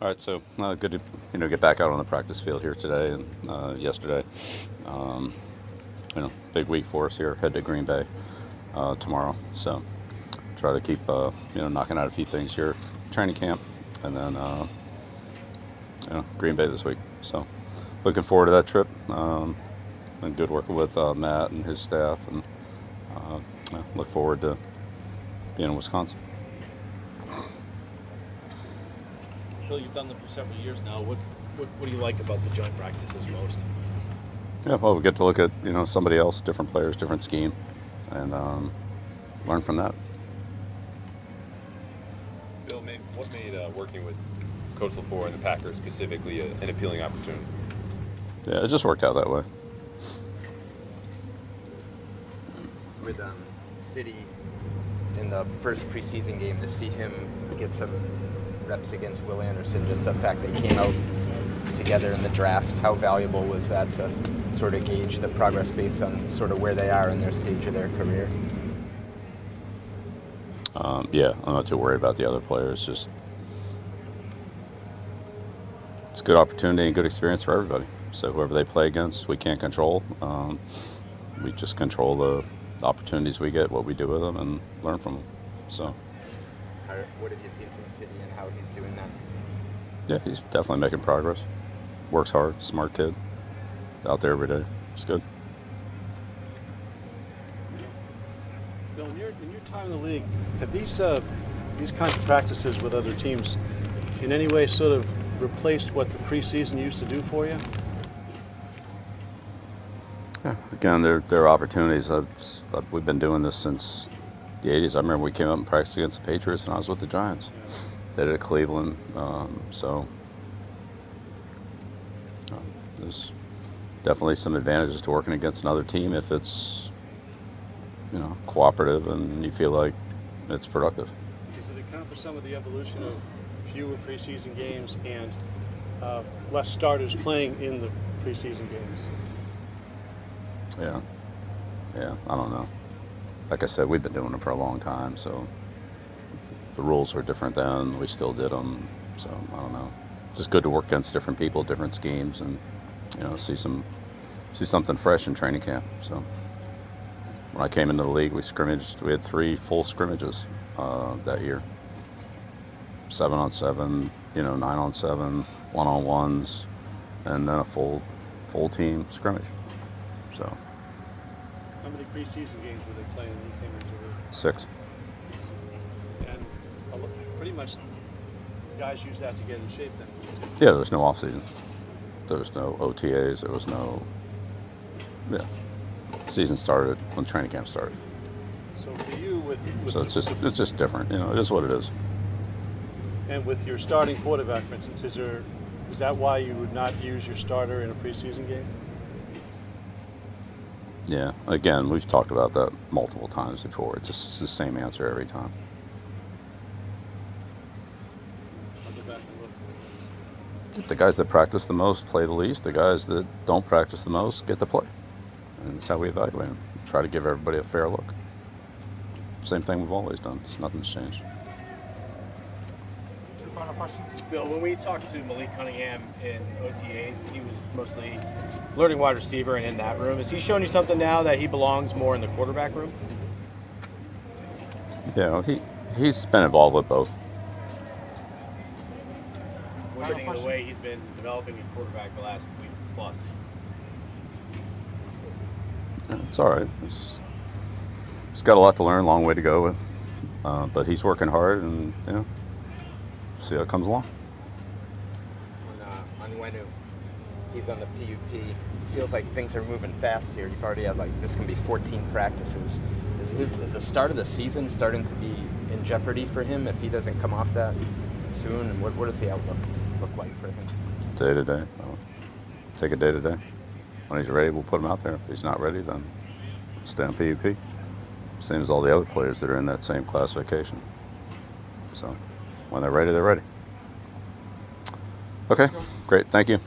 All right, so uh, good to you know get back out on the practice field here today and uh, yesterday. Um, you know, big week for us here. Head to Green Bay uh, tomorrow, so try to keep uh, you know knocking out a few things here, training camp, and then uh, you know Green Bay this week. So looking forward to that trip. Um, and good working with uh, Matt and his staff, and look forward to being in Wisconsin. Bill, you've done them for several years now. What, what, what do you like about the joint practices most? Yeah, well, we get to look at you know somebody else, different players, different scheme, and um, learn from that. Bill, what made uh, working with Coach LaFleur and the Packers specifically a, an appealing opportunity? Yeah, it just worked out that way. With um, Sidy in the first preseason game, to see him get some reps against Will Anderson, just the fact they came out together in the draft, how valuable was that to sort of gauge the progress based on sort of where they are in their stage of their career? Um, yeah, I'm not too worried about the other players. Just it's a good opportunity and good experience for everybody. So whoever they play against, we can't control. Um, we just control the opportunities we get, what we do with them, and learn from them. So. How, what have you seen from Sidy and how he's doing that? Yeah, he's definitely making progress. Works hard, smart kid. Out there every day. It's good. Bill, in your, in your time in the league, have these uh, these kinds of practices with other teams in any way sort of replaced what the preseason used to do for you? Yeah, again, there, there are opportunities. I've, we've been doing this since the 80s. I remember we came up and practiced against the Patriots, and I was with the Giants. They did it at Cleveland. Um, so uh, there's definitely some advantages to working against another team if it's you know cooperative and you feel like it's productive. Does it account for some of the evolution of fewer preseason games and uh, less starters playing in the preseason games? Yeah, yeah, I don't know like I said, we've been doing it for a long time, so the rules were different then. We still did them, so I don't know. It's just good to work against different people, different schemes, and you know, see some see something fresh in training camp. So when I came into the league, we scrimmaged. We had three full scrimmages uh, that year. Seven on seven, you know, nine on seven, one on ones, and then a full full team scrimmage. So. How many preseason games were they playing when you came into the? Six. And pretty much, guys use that to get in shape then. Yeah, there was no off season. There was no OTAs. There was no. Yeah. Season started when training camp started. So for you, with, with so it's just it's just different. You know, it is what it is. And with your starting quarterback, for instance, is there is that why you would not use your starter in a preseason game? Yeah, again, we've talked about that multiple times before. It's just the same answer every time. The guys that practice the most play the least. The guys that don't practice the most get to play. And that's how we evaluate them. Try to give everybody a fair look. Same thing we've always done. It's nothing's changed final Bill, when we talked to Malik Cunningham in OTAs, he was mostly learning wide receiver and in that room. Is he showing you something now that he belongs more in the quarterback room? Yeah, he he's been involved with both. What do you think of the way he's been developing a quarterback the last week plus? Yeah, it's all right. It's, he's got a lot to learn, long way to go with, uh, but he's working hard, and you know, see how it comes along. On, uh, on Wenu, he's on the PUP. Feels like things are moving fast here. You've already had like this can be 14 practices. Is, his, is the start of the season starting to be in jeopardy for him if he doesn't come off that soon? And what, what does the outlook look like for him? Day to day. take it day to day. When he's ready, we'll put him out there. If he's not ready, then stay on PUP. Same as all the other players that are in that same classification. So when they're ready, they're ready. Okay, great. Thank you.